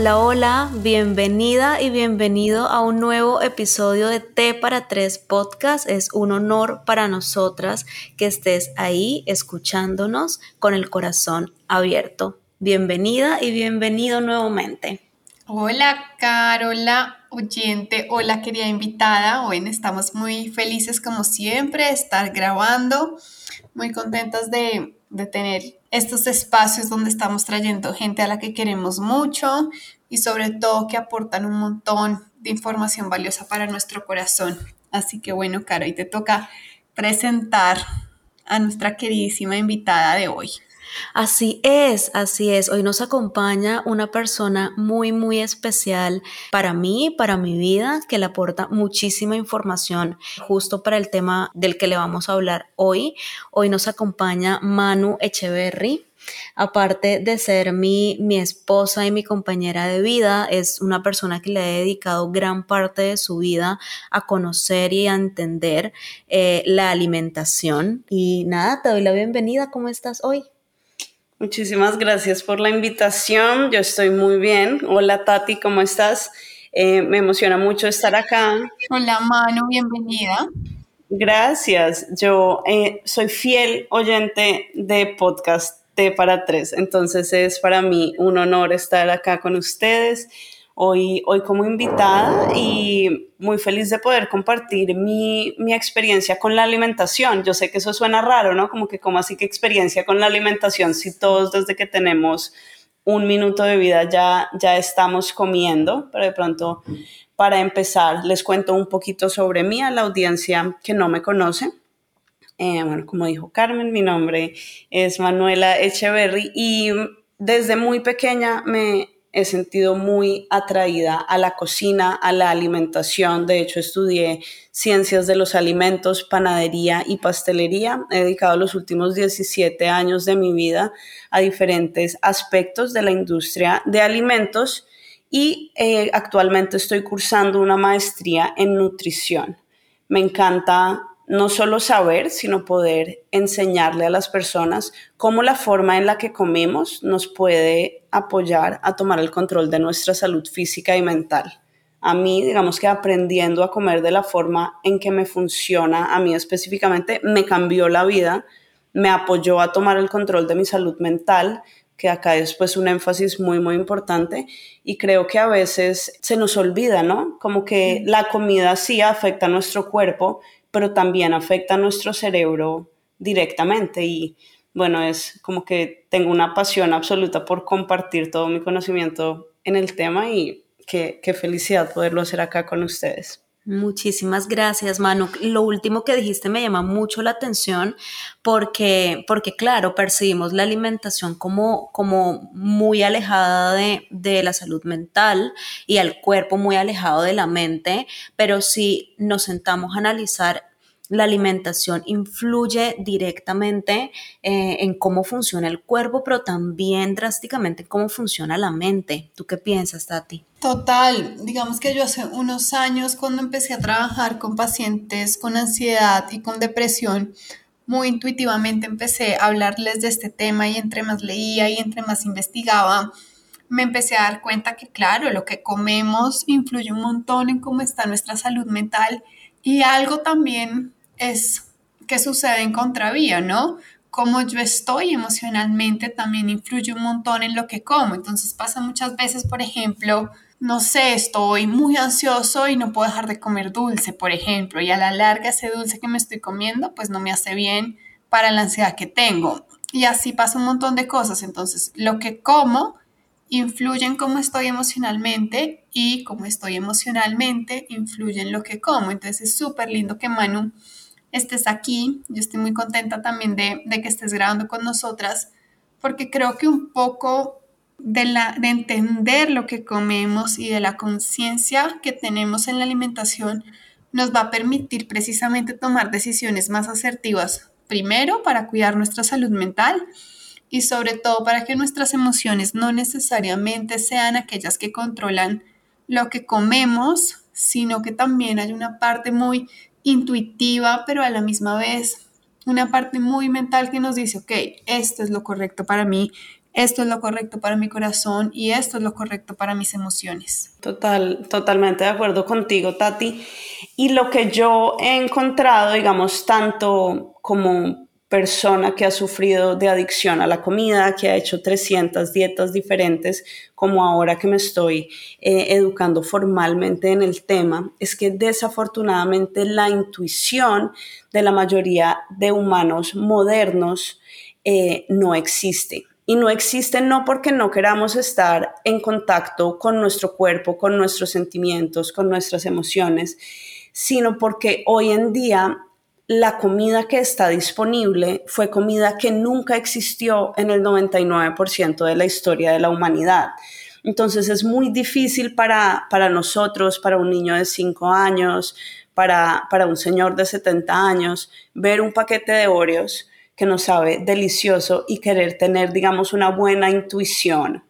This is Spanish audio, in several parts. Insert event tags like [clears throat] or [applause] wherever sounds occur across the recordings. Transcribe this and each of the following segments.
Hola, hola, bienvenida y bienvenido a un nuevo episodio de T para Tres Podcast. Es un honor para nosotras que estés ahí escuchándonos con el corazón abierto. Bienvenida y bienvenido nuevamente. Hola, Carola, oyente, hola, querida invitada. Hoy estamos muy felices, como siempre, de estar grabando, muy contentas de, de tener estos espacios donde estamos trayendo gente a la que queremos mucho y sobre todo que aportan un montón de información valiosa para nuestro corazón. Así que bueno, Caro, hoy te toca presentar a nuestra queridísima invitada de hoy. Así es, así es. Hoy nos acompaña una persona muy, muy especial para mí, para mi vida, que le aporta muchísima información justo para el tema del que le vamos a hablar hoy. Hoy nos acompaña Manu Echeverry. Aparte de ser mi, mi, esposa y mi compañera de vida, es una persona que le ha dedicado gran parte de su vida a conocer y a entender eh, la alimentación. Y nada, te doy la bienvenida. ¿Cómo estás hoy? Muchísimas gracias por la invitación. Yo estoy muy bien. Hola Tati, ¿cómo estás? Eh, me emociona mucho estar acá. Hola Manu, bienvenida. Gracias. Yo eh, soy fiel oyente de podcast T para tres, entonces es para mí un honor estar acá con ustedes hoy, hoy como invitada y muy feliz de poder compartir mi, mi, experiencia con la alimentación. Yo sé que eso suena raro, ¿no? Como que, ¿cómo así que experiencia con la alimentación si todos desde que tenemos un minuto de vida ya, ya estamos comiendo? Pero de pronto, para empezar, les cuento un poquito sobre mí a la audiencia que no me conoce. Eh, bueno, como dijo Carmen, mi nombre es Manuela Echeverry y desde muy pequeña me he sentido muy atraída a la cocina, a la alimentación. De hecho, estudié ciencias de los alimentos, panadería y pastelería. He dedicado los últimos 17 años de mi vida a diferentes aspectos de la industria de alimentos y eh, actualmente estoy cursando una maestría en nutrición. Me encanta no solo saber, sino poder enseñarle a las personas cómo la forma en la que comemos nos puede apoyar a tomar el control de nuestra salud física y mental. A mí, digamos que aprendiendo a comer de la forma en que me funciona, a mí específicamente, me cambió la vida, me apoyó a tomar el control de mi salud mental, que acá es pues un énfasis muy, muy importante y creo que a veces se nos olvida, ¿no? Como que la comida sí afecta a nuestro cuerpo, pero también afecta a nuestro cerebro directamente y bueno, es como que tengo una pasión absoluta por compartir todo mi conocimiento en el tema y qué, qué felicidad poderlo hacer acá con ustedes. Muchísimas gracias, Manu. Lo último que dijiste me llama mucho la atención porque, porque claro, percibimos la alimentación como, como muy alejada de, de la salud mental y al cuerpo muy alejado de la mente, pero si nos sentamos a analizar la alimentación influye directamente eh, en cómo funciona el cuerpo, pero también drásticamente en cómo funciona la mente. ¿Tú qué piensas, Tati? Total, digamos que yo hace unos años cuando empecé a trabajar con pacientes con ansiedad y con depresión, muy intuitivamente empecé a hablarles de este tema y entre más leía y entre más investigaba, me empecé a dar cuenta que claro, lo que comemos influye un montón en cómo está nuestra salud mental y algo también es que sucede en contravía, ¿no? Cómo yo estoy emocionalmente también influye un montón en lo que como. Entonces pasa muchas veces, por ejemplo, no sé, estoy muy ansioso y no puedo dejar de comer dulce, por ejemplo, y a la larga ese dulce que me estoy comiendo pues no me hace bien para la ansiedad que tengo. Y así pasa un montón de cosas. Entonces, lo que como influye en cómo estoy emocionalmente y cómo estoy emocionalmente influye en lo que como. Entonces, es súper lindo que Manu estés aquí. Yo estoy muy contenta también de, que estés grabando con nosotras, porque creo que un poco de, la, de entender lo que comemos y de la conciencia que tenemos en la alimentación nos va a permitir precisamente tomar decisiones más asertivas, primero para cuidar nuestra salud mental y sobre todo para que nuestras emociones no necesariamente sean aquellas que controlan lo que comemos, sino que también hay una parte muy intuitiva, pero a la misma vez una parte muy mental que nos dice, ok, esto es lo correcto para mí, esto es lo correcto para mi corazón y esto es lo correcto para mis emociones. Total, totalmente de acuerdo contigo, Tati. Y lo que yo he encontrado, digamos, tanto como persona que ha sufrido de adicción a la comida, que ha hecho 300 dietas diferentes, como ahora que me estoy eh, educando formalmente en el tema, es que desafortunadamente la intuición de la mayoría de humanos modernos eh, no existe. Y no existe no porque no queramos estar en contacto con nuestro cuerpo, con nuestros sentimientos, con nuestras emociones, sino porque hoy en día la comida que está disponible fue comida que nunca existió en el 99% de la historia de la humanidad. Entonces es muy difícil para, para nosotros, para un niño de 5 años, para, para un señor de 70 años, ver un paquete de Oreos que nos sabe delicioso y querer tener, digamos, una buena intuición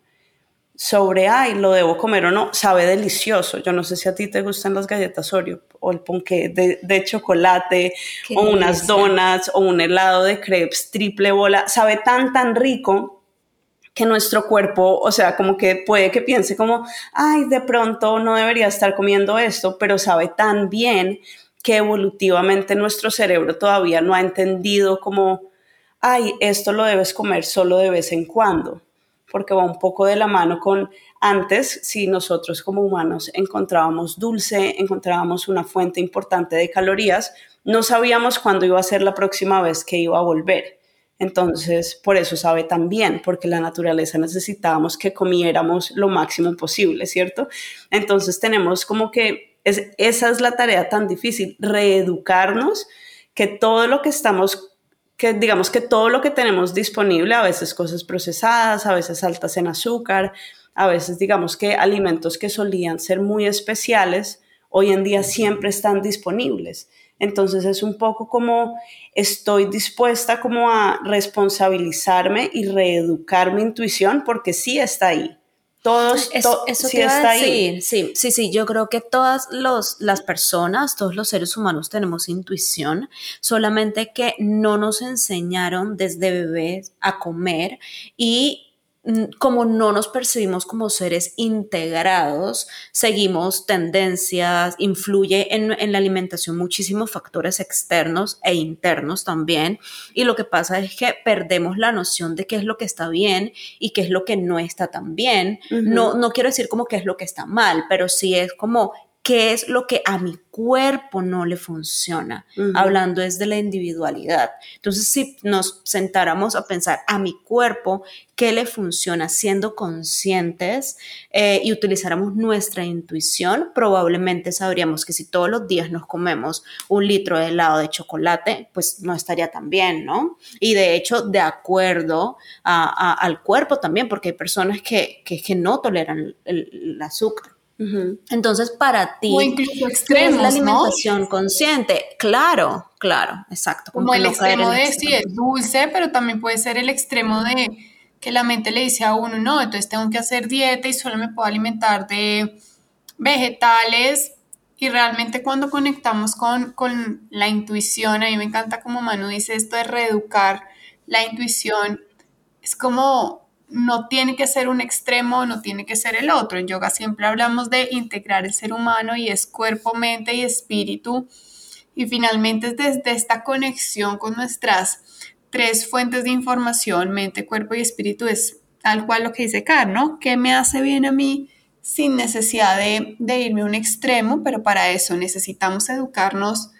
sobre, ay, lo debo comer o no, sabe delicioso. Yo no sé si a ti te gustan las galletas Oreo o el ponqué de, chocolate o unas donuts o un helado de crepes triple bola. Sabe tan, tan rico que nuestro cuerpo, o sea, como que puede que piense como, ay, de pronto no debería estar comiendo esto, pero sabe tan bien que evolutivamente nuestro cerebro todavía no ha entendido como, ay, esto lo debes comer solo de vez en cuando porque va un poco de la mano con antes, si nosotros como humanos encontrábamos dulce, encontrábamos una fuente importante de calorías, no sabíamos cuándo iba a ser la próxima vez que iba a volver. Entonces, por eso sabe tan bien, porque la naturaleza necesitábamos que comiéramos lo máximo posible, ¿cierto? Entonces tenemos como que esa es la tarea tan difícil, reeducarnos que todo lo que estamos que digamos que todo lo que tenemos disponible, a veces cosas procesadas, a veces altas en azúcar, a veces digamos que alimentos que solían ser muy especiales, hoy en día siempre están disponibles. Entonces es un poco como estoy dispuesta como a responsabilizarme y reeducar mi intuición porque sí está ahí. Todos, eso, sí está ahí. Sí, sí, sí, yo creo que todas los, las personas, todos los seres humanos tenemos intuición, solamente que no nos enseñaron desde bebés a comer y como no nos percibimos como seres integrados, seguimos tendencias, influye en, en, la alimentación muchísimos factores externos e internos también. Y lo que pasa es que perdemos la noción de qué es lo que está bien y qué es lo que no está tan bien. no, no quiero decir como qué es lo que está mal, pero sí es como qué es lo que a mi cuerpo no le funciona, hablando es de la individualidad. Entonces, si nos sentáramos a pensar a mi cuerpo, qué le funciona, siendo conscientes eh, y utilizáramos nuestra intuición, probablemente sabríamos que si todos los días nos comemos un litro de helado de chocolate, pues no estaría tan bien, ¿no? Y de hecho, de acuerdo al cuerpo también, porque hay personas que, que, no toleran el azúcar. Entonces, para ti, o incluso extremos, la alimentación consciente? Claro, claro, exacto. Como, el extremo de, sí, es dulce, pero también puede ser el extremo de que la mente le dice a uno, no, entonces tengo que hacer dieta y solo me puedo alimentar de vegetales. Y realmente cuando conectamos con, con la intuición, a mí me encanta como Manu dice esto de reeducar la intuición, es como no tiene que ser un extremo, no tiene que ser el otro. En yoga siempre hablamos de integrar el ser humano y es cuerpo, mente y espíritu. Y finalmente es desde esta conexión con nuestras tres fuentes de información, mente, cuerpo y espíritu, es tal cual lo que dice Car, ¿no? ¿Qué me hace bien a mí sin necesidad de, de irme a un extremo? Pero para eso necesitamos educarnos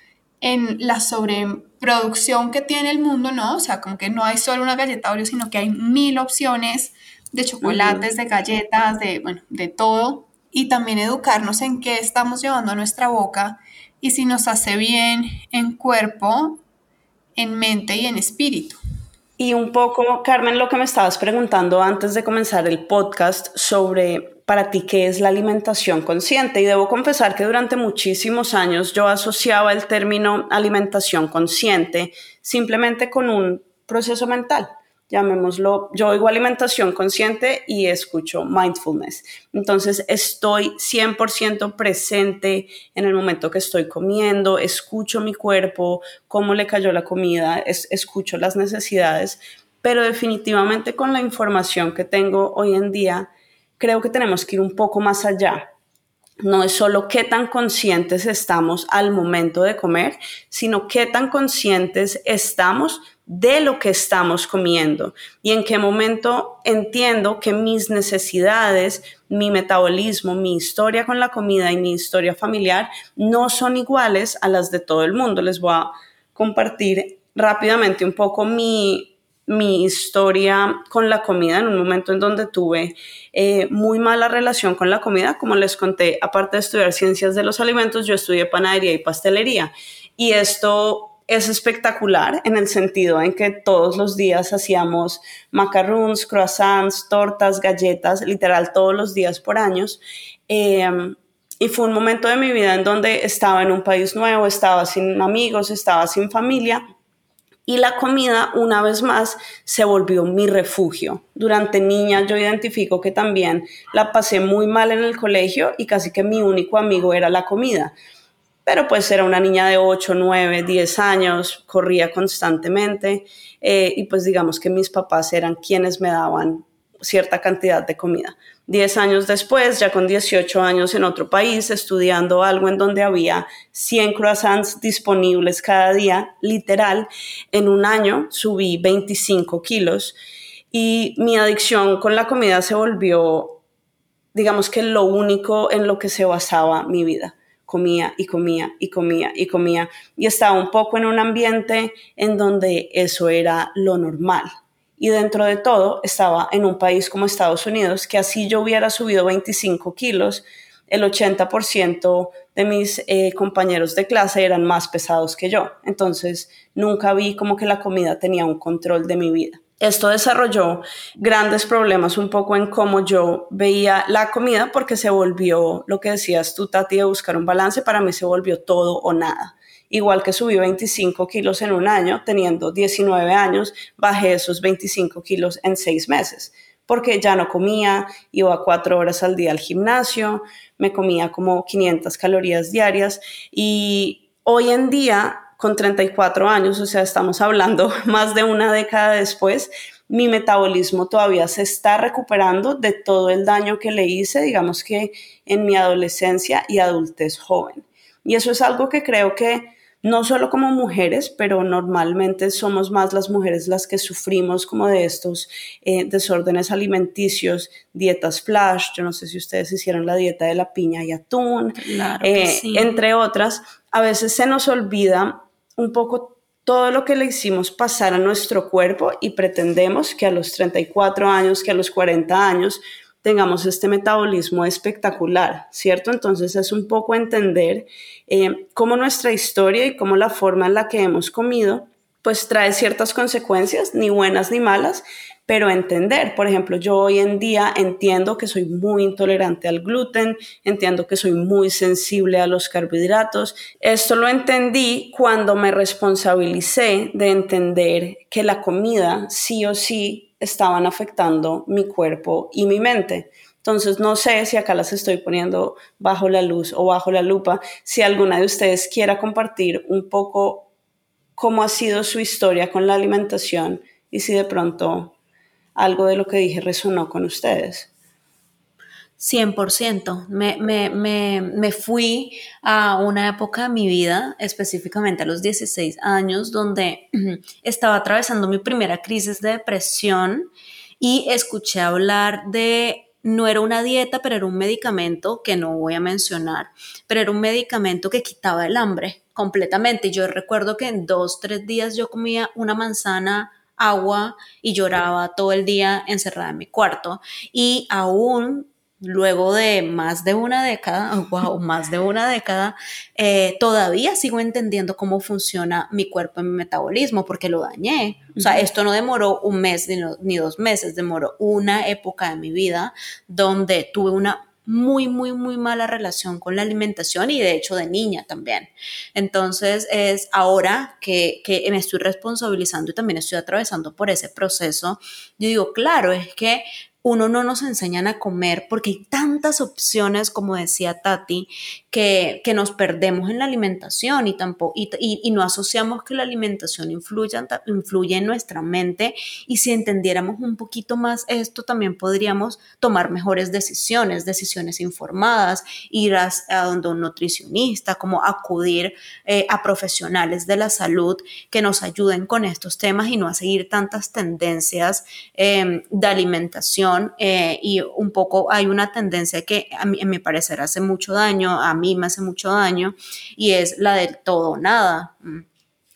en la sobreproducción que tiene el mundo, ¿no? O sea, como que no hay solo una galleta Oreo, sino que hay mil opciones de chocolates, de galletas, de, bueno, de todo. Y también educarnos en qué estamos llevando a nuestra boca y si nos hace bien en cuerpo, en mente y en espíritu. Y un poco, Carmen, lo que me estabas preguntando antes de comenzar el podcast sobre para ti qué es la alimentación consciente. Y debo confesar que durante muchísimos años yo asociaba el término alimentación consciente simplemente con un proceso mental. Llamémoslo, yo oigo alimentación consciente y escucho mindfulness. Entonces estoy 100% presente en el momento que estoy comiendo, escucho mi cuerpo, cómo le cayó la comida, escucho las necesidades pero definitivamente con la información que tengo hoy en día, creo que tenemos que ir un poco más allá. No es solo qué tan conscientes estamos al momento de comer, sino qué tan conscientes estamos de lo que estamos comiendo y en qué momento entiendo que mis necesidades, mi metabolismo, mi historia con la comida y mi historia familiar no son iguales a las de todo el mundo. Les voy a compartir rápidamente un poco mi, mi historia con la comida en un momento en donde tuve eh, muy mala relación con la comida. Como les conté, aparte de estudiar ciencias de los alimentos, yo estudié panadería y pastelería. Y esto es espectacular en el sentido en que todos los días hacíamos macarons, croissants, tortas, galletas, literal todos los días por años. Em, y fue un momento de mi vida en donde estaba en un país nuevo, estaba sin amigos, estaba sin familia y la comida, una vez más, se volvió mi refugio. Durante niña yo identifico que también la pasé muy mal en el colegio y casi que mi único amigo era la comida. Pero pues era una niña de 8, 9, 10 años, corría constantemente eh, y pues digamos que mis papás eran quienes me daban cierta cantidad de comida. Diez años después, ya con 18 años en otro país, estudiando algo en donde había 100 croissants disponibles cada día, literal, en un año subí 25 kilos y mi adicción con la comida se volvió, digamos que lo único en lo que se basaba mi vida comía y comía y comía y comía y estaba un poco en un ambiente en donde eso era lo normal y dentro de todo estaba en un país como Estados Unidos, que así yo hubiera subido 25 kilos, el 80% de mis eh, compañeros de clase eran más pesados que yo. Entonces nunca vi como que la comida tenía un control de mi vida. Esto desarrolló grandes problemas un poco en cómo yo veía la comida porque se volvió, lo que decías tú, Tati, de buscar un balance, para mí se volvió todo o nada. Igual que subí 25 kilos en un año, teniendo 19 años, bajé esos 25 kilos en seis meses, porque ya no comía, iba cuatro horas al día al gimnasio, me comía como 500 calorías diarias y hoy en día, con 34 años, o sea, estamos hablando [laughs] más de una década después, mi metabolismo todavía se está recuperando de todo el daño que le hice, digamos que en mi adolescencia y adultez joven. Y eso es algo que creo que no solo como mujeres, pero normalmente somos más las mujeres las que sufrimos como de estos eh, desórdenes alimenticios, dietas flash, yo no sé si ustedes hicieron la dieta de la piña y atún, eh, entre otras, a veces se nos olvida un poco todo lo que le hicimos pasar a nuestro cuerpo y pretendemos que a los 34 años, que a los 40 años, tengamos este metabolismo espectacular, ¿cierto? Entonces es un poco entender eh, cómo nuestra historia y cómo la forma en la que hemos comido, pues trae ciertas consecuencias, ni buenas ni malas, pero entender, por ejemplo, yo hoy en día entiendo que soy muy intolerante al gluten, entiendo que soy muy sensible a los carbohidratos. Esto lo entendí cuando me responsabilicé de entender que la comida sí o sí estaban afectando mi cuerpo y mi mente. Entonces, no sé si acá las estoy poniendo bajo la luz o bajo la lupa. Si alguna de ustedes quiera compartir un poco cómo ha sido su historia con la alimentación y si de pronto algo de lo que dije resonó con ustedes. 100%. Me, me, me, me, fui a una época de mi vida, específicamente a los 16 años, donde [clears throat] estaba atravesando mi primera crisis de depresión y escuché hablar de, no era una dieta, pero era un medicamento que no voy a mencionar, pero era un medicamento que quitaba el hambre completamente. Y yo recuerdo que en dos, tres días yo comía una manzana agua y lloraba todo el día encerrada en mi cuarto y aún luego de más de una década, [laughs] wow, más de una década, eh, todavía sigo entendiendo cómo funciona mi cuerpo y mi metabolismo, porque lo dañé. O sea, esto no demoró un mes ni, ni dos meses, demoró una época de mi vida donde tuve una muy, muy, muy mala relación con la alimentación y de hecho de niña también. Entonces es ahora que, que, me estoy responsabilizando y también estoy atravesando por ese proceso, yo digo, claro, es que uno no nos enseñan a comer porque hay tantas opciones, como decía Tati, que, que nos perdemos en la alimentación y, tampoco, y, y, no asociamos que la alimentación influye, influye en nuestra mente. Y si entendiéramos un poquito más esto también podríamos tomar mejores decisiones, decisiones informadas, ir a, donde un nutricionista, como acudir eh, a profesionales de la salud que nos ayuden con estos temas y no a seguir tantas tendencias eh, de alimentación eh, y un poco hay una tendencia que a mí, mi parecer hace mucho daño, a mí me hace mucho daño y es la del todo o nada mm,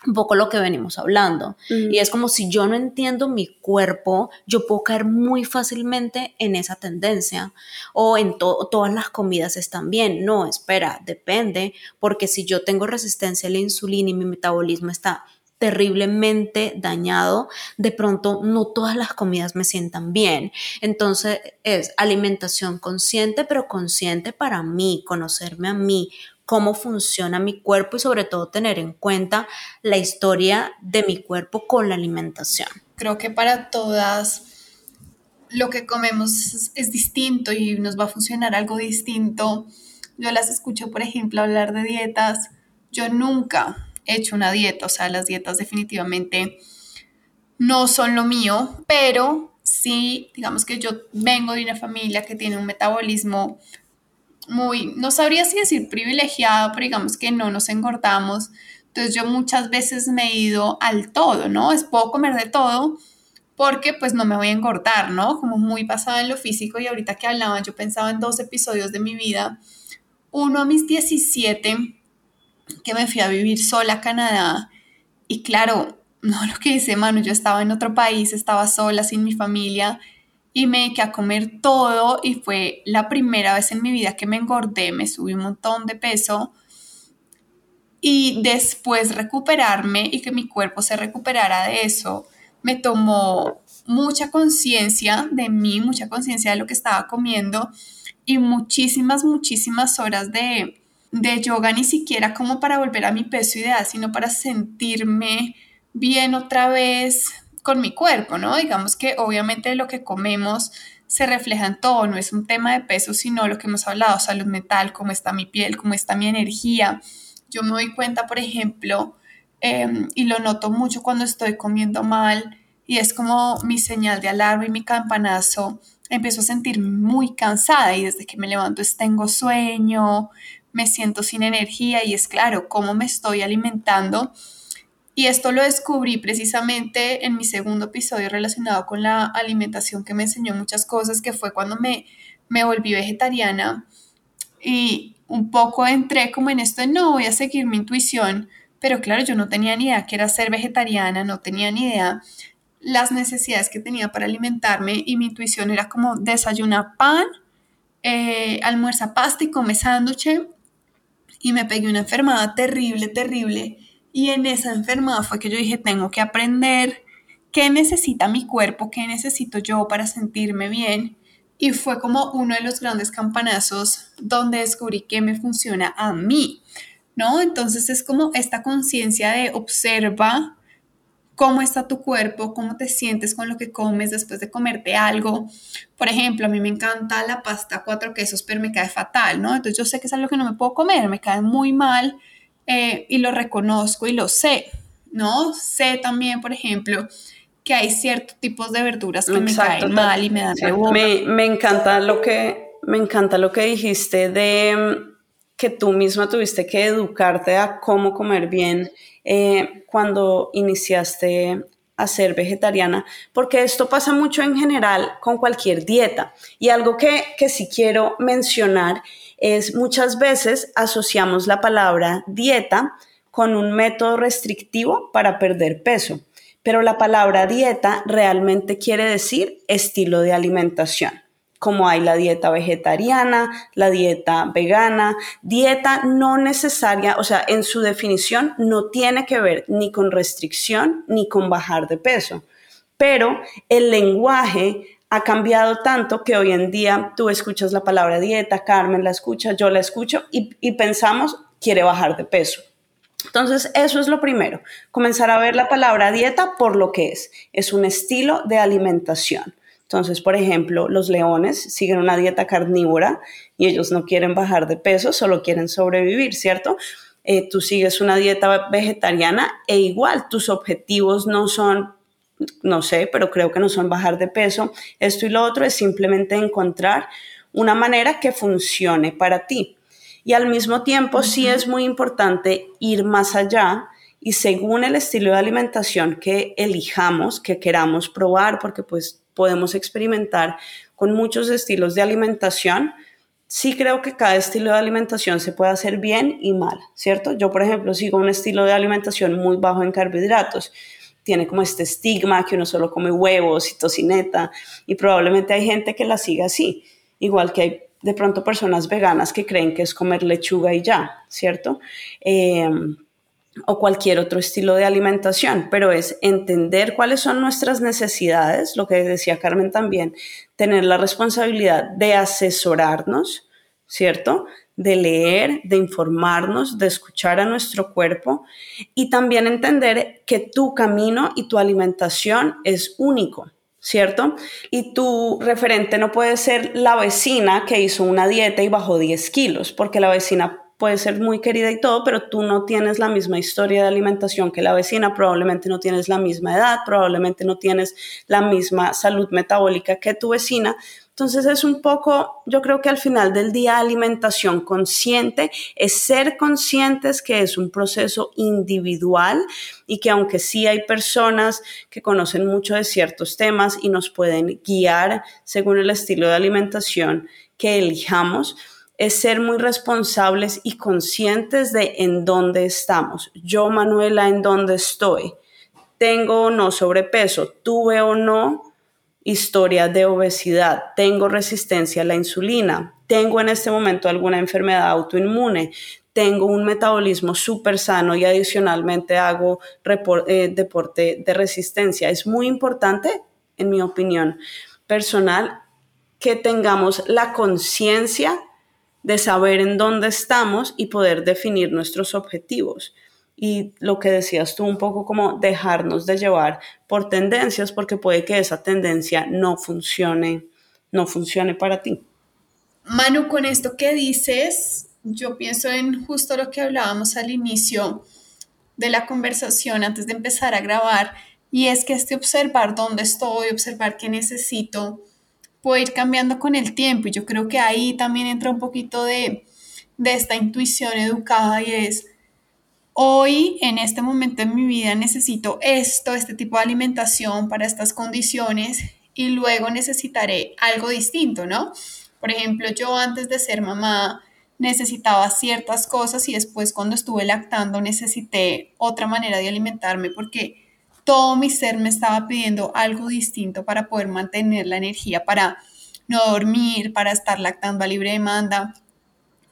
un poco lo que venimos hablando. Y es como si yo no entiendo mi cuerpo, yo puedo caer muy fácilmente en esa tendencia. O en todas las comidas están bien. No, espera, depende, porque si yo tengo resistencia a la insulina y mi metabolismo está terriblemente dañado, de pronto no todas las comidas me sientan bien. Entonces es alimentación consciente, pero consciente para mí, conocerme a mí, cómo funciona mi cuerpo y sobre todo tener en cuenta la historia de mi cuerpo con la alimentación. Creo que para todas lo que comemos es, distinto y nos va a funcionar algo distinto. Yo las escucho, por ejemplo, hablar de dietas. Yo nunca hecho una dieta, o sea, las dietas definitivamente no son lo mío, pero sí, digamos que yo vengo de una familia que tiene un metabolismo muy, no sabría si decir privilegiado, pero digamos que no nos engordamos. Entonces yo muchas veces me he ido al todo, ¿no? Es puedo comer de todo porque pues no me voy a engordar, ¿no? Como muy basada en lo físico y ahorita que hablaba yo pensaba en dos episodios de mi vida. Uno a mis 17 que me fui a vivir sola a Canadá. Y claro, [laughs] no lo que dice Manu, yo estaba en otro país, estaba sola, sin mi familia y me dediqué a comer todo y fue la primera vez en mi vida que me engordé, me subí un montón de peso y después recuperarme y que mi cuerpo se recuperara de eso, me tomó mucha conciencia de mí, mucha conciencia de lo que estaba comiendo y muchísimas, muchísimas horas de, de yoga ni siquiera como para volver a mi peso ideal, sino para sentirme bien otra vez con mi cuerpo, ¿no? Digamos que obviamente lo que comemos se refleja en todo, no es un tema de peso, sino lo que hemos hablado, salud mental, cómo está mi piel, cómo está mi energía. Yo me doy cuenta, por ejemplo, em, y lo noto mucho cuando estoy comiendo mal, y es como mi señal de alarma y mi campanazo, empiezo a sentir muy cansada y desde que me levanto tengo sueño, me siento sin energía y es claro, cómo me estoy alimentando. Y esto lo descubrí precisamente en mi segundo episodio relacionado con la alimentación que me enseñó muchas cosas, que fue cuando me, me volví vegetariana y un poco entré como en esto de no voy a seguir mi intuición, pero claro, yo no tenía ni idea que era ser vegetariana, no tenía ni idea las necesidades que tenía para alimentarme y mi intuición era como desayuna pan, eh, almuerza pasta y come sándwich y me pegué una enfermedad terrible, terrible. Y en esa enfermedad fue que yo dije, tengo que aprender qué necesita mi cuerpo, qué necesito yo para sentirme bien. Y fue como uno de los grandes campanazos donde descubrí qué me funciona a mí, ¿no? Entonces es como esta conciencia de observa cómo está tu cuerpo, cómo te sientes con lo que comes después de comerte algo. Por ejemplo, a mí me encanta la pasta cuatro quesos, pero me cae fatal, ¿no? Entonces yo sé que es algo que no me puedo comer, me cae muy mal eh, y lo reconozco y lo sé, ¿no? Sé también, por ejemplo, que hay ciertos tipos de verduras que me caen mal y me dan me, me, encanta lo que me encanta lo que dijiste de que tú misma tuviste que educarte a cómo comer bien eh, cuando iniciaste a ser vegetariana, porque esto pasa mucho en general con cualquier dieta. Y algo que, que sí quiero mencionar es muchas veces asociamos la palabra dieta con un método restrictivo para perder peso, pero la palabra dieta realmente quiere decir estilo de alimentación como hay la dieta vegetariana, la dieta vegana, dieta no necesaria, o sea, en su definición no tiene que ver ni con restricción ni con bajar de peso, pero el lenguaje ha cambiado tanto que hoy en día tú escuchas la palabra dieta, Carmen la escucha, yo la escucho y, y pensamos quiere bajar de peso. Entonces, eso es lo primero, comenzar a ver la palabra dieta por lo que es. Es un estilo de alimentación. Entonces, por ejemplo, los leones siguen una dieta carnívora y ellos no quieren bajar de peso, solo quieren sobrevivir, ¿cierto? Eh, tú sigues una dieta vegetariana e igual tus objetivos no son, no sé, pero creo que no son bajar de peso. Esto y lo otro es simplemente encontrar una manera que funcione para ti. Y al mismo tiempo sí es muy importante ir más allá y según el estilo de alimentación que elijamos, que queramos probar, porque pues podemos experimentar con muchos estilos de alimentación, sí creo que cada estilo de alimentación se puede hacer bien y mal, ¿cierto? Yo, por ejemplo, sigo un estilo de alimentación muy bajo en carbohidratos. Tiene como este estigma que uno solo come huevos y tocineta y probablemente hay gente que la siga así, igual que hay de pronto personas veganas que creen que es comer lechuga y ya, ¿cierto? Eh, o cualquier otro estilo de alimentación, pero es entender cuáles son nuestras necesidades, lo que decía Carmen también, tener la responsabilidad de asesorarnos, ¿cierto? De leer, de informarnos, de escuchar a nuestro cuerpo y también entender que tu camino y tu alimentación es único. ¿Cierto? Y tu referente no puede ser la vecina que hizo una dieta y bajó 10 kilos, porque la vecina puede ser muy querida y todo, pero tú no tienes la misma historia de alimentación que la vecina, probablemente no tienes la misma edad, probablemente no tienes la misma salud metabólica que tu vecina. Entonces es un poco, yo creo que al final del día alimentación consciente es ser conscientes que es un proceso individual y que aunque sí hay personas que conocen mucho de ciertos temas y nos pueden guiar según el estilo de alimentación que elijamos, es ser muy responsables y conscientes de en dónde estamos. Yo, Manuela, en dónde estoy. Tengo o no sobrepeso, tuve o no historia de obesidad, tengo resistencia a la insulina, tengo en este momento alguna enfermedad autoinmune, tengo un metabolismo súper sano y adicionalmente hago eh, deporte de resistencia. Es muy importante, en mi opinión personal, que tengamos la conciencia de saber en dónde estamos y poder definir nuestros objetivos. Y lo que decías tú, un poco como dejarnos de llevar por tendencias, porque puede que esa tendencia no funcione, no funcione para ti. Manu, con esto que dices, yo pienso en justo lo que hablábamos al inicio de la conversación antes de empezar a grabar, y es que este observar dónde estoy, observar qué necesito, puede ir cambiando con el tiempo. Y yo creo que ahí también entra un poquito de, de esta intuición educada y es, hoy en este momento en mi vida necesito esto, este tipo de alimentación para estas condiciones y luego necesitaré algo distinto, ¿no? Por ejemplo, yo antes de ser mamá necesitaba ciertas cosas y después cuando estuve lactando necesité otra manera de alimentarme porque todo mi ser me estaba pidiendo algo distinto para poder mantener la energía, para no dormir, para estar lactando a libre demanda.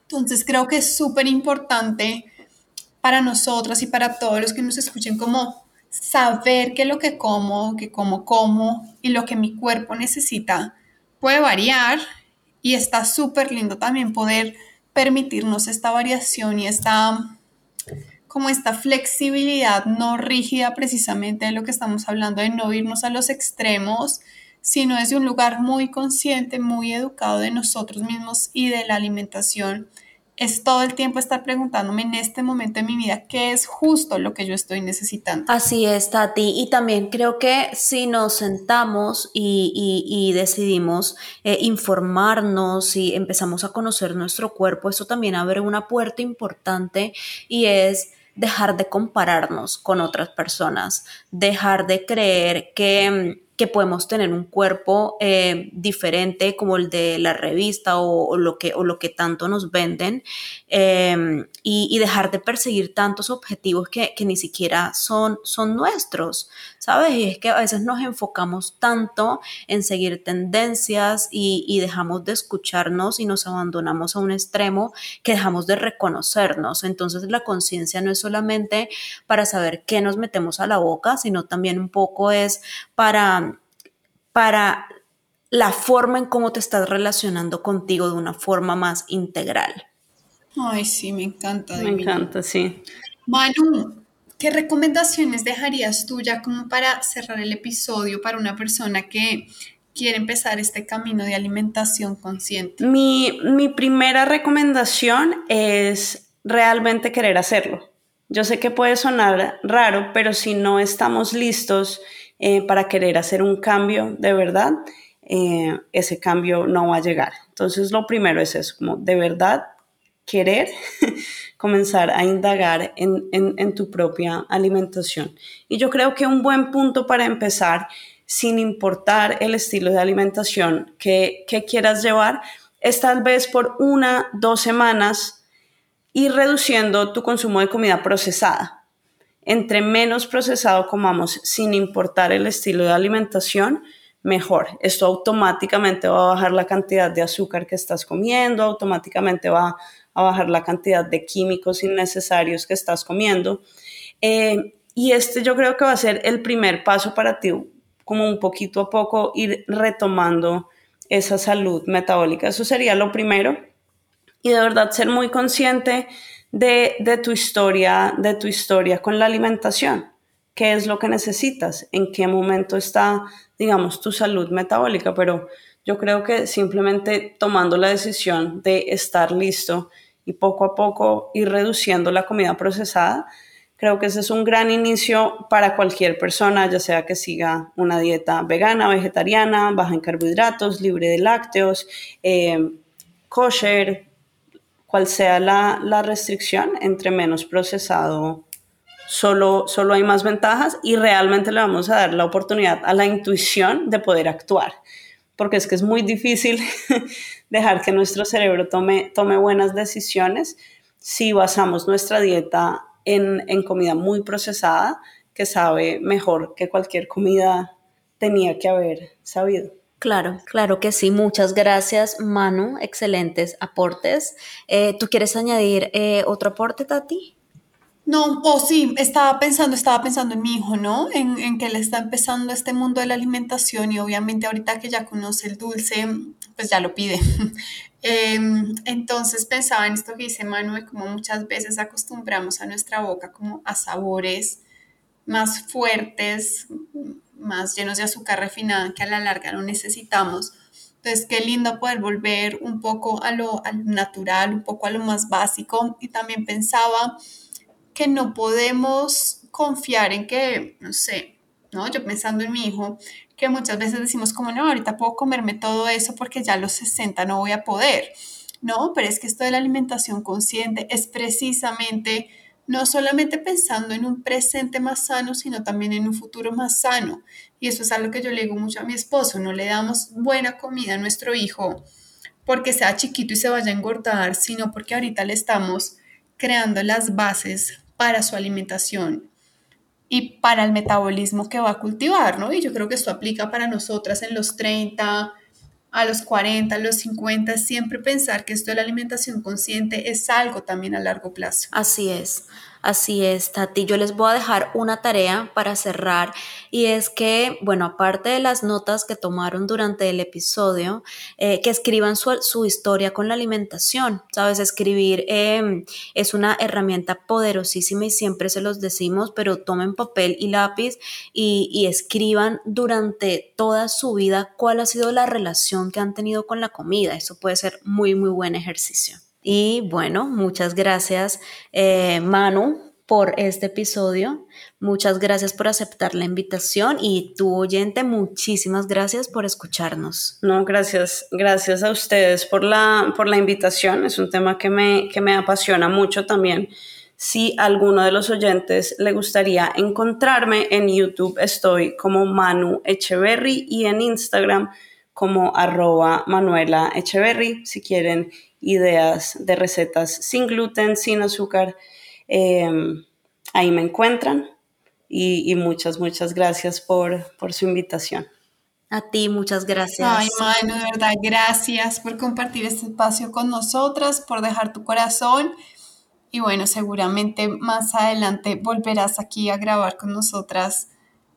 Entonces creo que es súper importante para nosotras y para todos los que nos escuchen como saber que lo que como, que como como y lo que mi cuerpo necesita puede variar y está súper lindo también poder permitirnos esta variación y esta como esta flexibilidad no rígida precisamente de lo que estamos hablando, de no irnos a los extremos, sino desde un lugar muy consciente, muy educado de nosotros mismos y de la alimentación. Es todo el tiempo estar preguntándome en este momento de mi vida qué es justo lo que yo estoy necesitando. Así es, Tati. Y también creo que si nos sentamos y, decidimos eh, informarnos y empezamos a conocer nuestro cuerpo, eso también abre una puerta importante y es dejar de compararnos con otras personas, dejar de creer que, podemos tener un cuerpo eh, diferente como el de la revista o, lo, que, o lo que tanto nos venden em, y, dejar de perseguir tantos objetivos que, ni siquiera son, son nuestros. ¿Sabes? Y es que a veces nos enfocamos tanto en seguir tendencias y, dejamos de escucharnos y nos abandonamos a un extremo que dejamos de reconocernos. Entonces la conciencia no es solamente para saber qué nos metemos a la boca, sino también un poco es para, para la forma en cómo te estás relacionando contigo de una forma más integral. Ay, sí, me encanta. Me encanta, sí. Manu, ¿Qué recomendaciones dejarías tú ya como para cerrar el episodio para una persona que quiere empezar este camino de alimentación consciente? Mi, mi primera recomendación es realmente querer hacerlo. Yo sé que puede sonar raro, pero si no estamos listos eh, para querer hacer un cambio de verdad, eh, ese cambio no va a llegar. Entonces, lo primero es eso, como de verdad querer [laughs] comenzar a indagar en, en, tu propia alimentación. Y yo creo que un buen punto para empezar, sin importar el estilo de alimentación que, que quieras llevar, es tal vez por una, dos semanas ir reduciendo tu consumo de comida procesada. Entre menos procesado comamos, sin importar el estilo de alimentación, mejor. Esto automáticamente va a bajar la cantidad de azúcar que estás comiendo, automáticamente va a bajar la cantidad de químicos innecesarios que estás comiendo. Eh, y este yo creo que va a ser el primer paso para ti, como un poquito a poco ir retomando esa salud metabólica. Eso sería lo primero. Y de verdad ser muy consciente de, de tu historia, de tu historia con la alimentación. ¿Qué es lo que necesitas? ¿En qué momento está, digamos, tu salud metabólica? Pero yo creo que simplemente tomando la decisión de estar listo y poco a poco ir reduciendo la comida procesada, creo que ese es un gran inicio para cualquier persona, ya sea que siga una dieta vegana, vegetariana, baja en carbohidratos, libre de lácteos, eh, kosher, cual sea la, la, restricción, entre menos procesado, solo, solo hay más ventajas y realmente le vamos a dar la oportunidad a la intuición de poder actuar porque es que es muy difícil [laughs] dejar que nuestro cerebro tome, tome buenas decisiones si basamos nuestra dieta en, en comida muy procesada que sabe mejor que cualquier comida tenía que haber sabido. Claro, claro que sí. Muchas gracias, Manu. Excelentes aportes. Eh, ¿Tú quieres añadir eh, otro aporte, Tati? No, o sí, estaba pensando, estaba pensando en mi hijo, ¿no? En, en, que él está empezando este mundo de la alimentación y obviamente ahorita que ya conoce el dulce, pues ya lo pide. [laughs] Em, entonces pensaba en esto que dice Manuel, como muchas veces acostumbramos a nuestra boca como a sabores más fuertes, más llenos de azúcar refinada que a la larga no necesitamos. Entonces, qué lindo poder volver un poco a lo, a lo natural, un poco a lo más básico. Y también pensaba que no podemos confiar en que, no sé, ¿no? Yo pensando en mi hijo, que muchas veces decimos como, no, ahorita puedo comerme todo eso porque ya a los 60 no voy a poder. No, pero es que esto de la alimentación consciente es precisamente no solamente pensando en un presente más sano, sino también en un futuro más sano. Y eso es algo que yo le digo mucho a mi esposo, no le damos buena comida a nuestro hijo porque sea chiquito y se vaya a engordar, sino porque ahorita le estamos creando las bases para su alimentación y para el metabolismo que va a cultivar, ¿no? Y yo creo que esto aplica para nosotras en los 30, a los 40, a los 50, siempre pensar que esto de la alimentación consciente es algo también a largo plazo. Así es. Así es, Tati. Yo les voy a dejar una tarea para cerrar y es que, bueno, aparte de las notas que tomaron durante el episodio, eh, que escriban su, historia con la alimentación. Sabes, escribir em, es una herramienta poderosísima y siempre se los decimos, pero tomen papel y lápiz y, y escriban durante toda su vida cuál ha sido la relación que han tenido con la comida. Eso puede ser muy, muy buen ejercicio. Y bueno, muchas gracias eh, Manu por este episodio. Muchas gracias por aceptar la invitación y tu oyente, muchísimas gracias por escucharnos. No, gracias, gracias a ustedes por la, por la invitación. Es un tema que me, que me apasiona mucho también. Si alguno de los oyentes le gustaría encontrarme en YouTube, estoy como Manu Echeverry y en Instagram como arroba Manuela Echeverry. Si quieren ideas de recetas sin gluten, sin azúcar, em, ahí me encuentran. Y, muchas, muchas gracias por, por su invitación. A ti, muchas gracias. Ay, Manu, de verdad, gracias por compartir este espacio con nosotras, por dejar tu corazón. Y bueno, seguramente más adelante volverás aquí a grabar con nosotras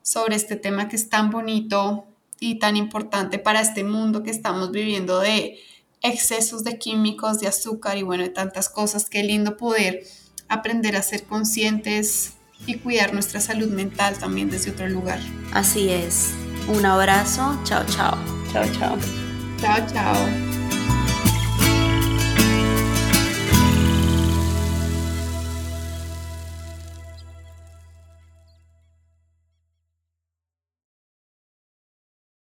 sobre este tema que es tan bonito y tan importante para este mundo que estamos viviendo de excesos de químicos, de azúcar y bueno, de tantas cosas. Qué lindo poder aprender a ser conscientes y cuidar nuestra salud mental también desde otro lugar. Así es. Un abrazo. Chao, chao. Chao, chao. Chao, chao.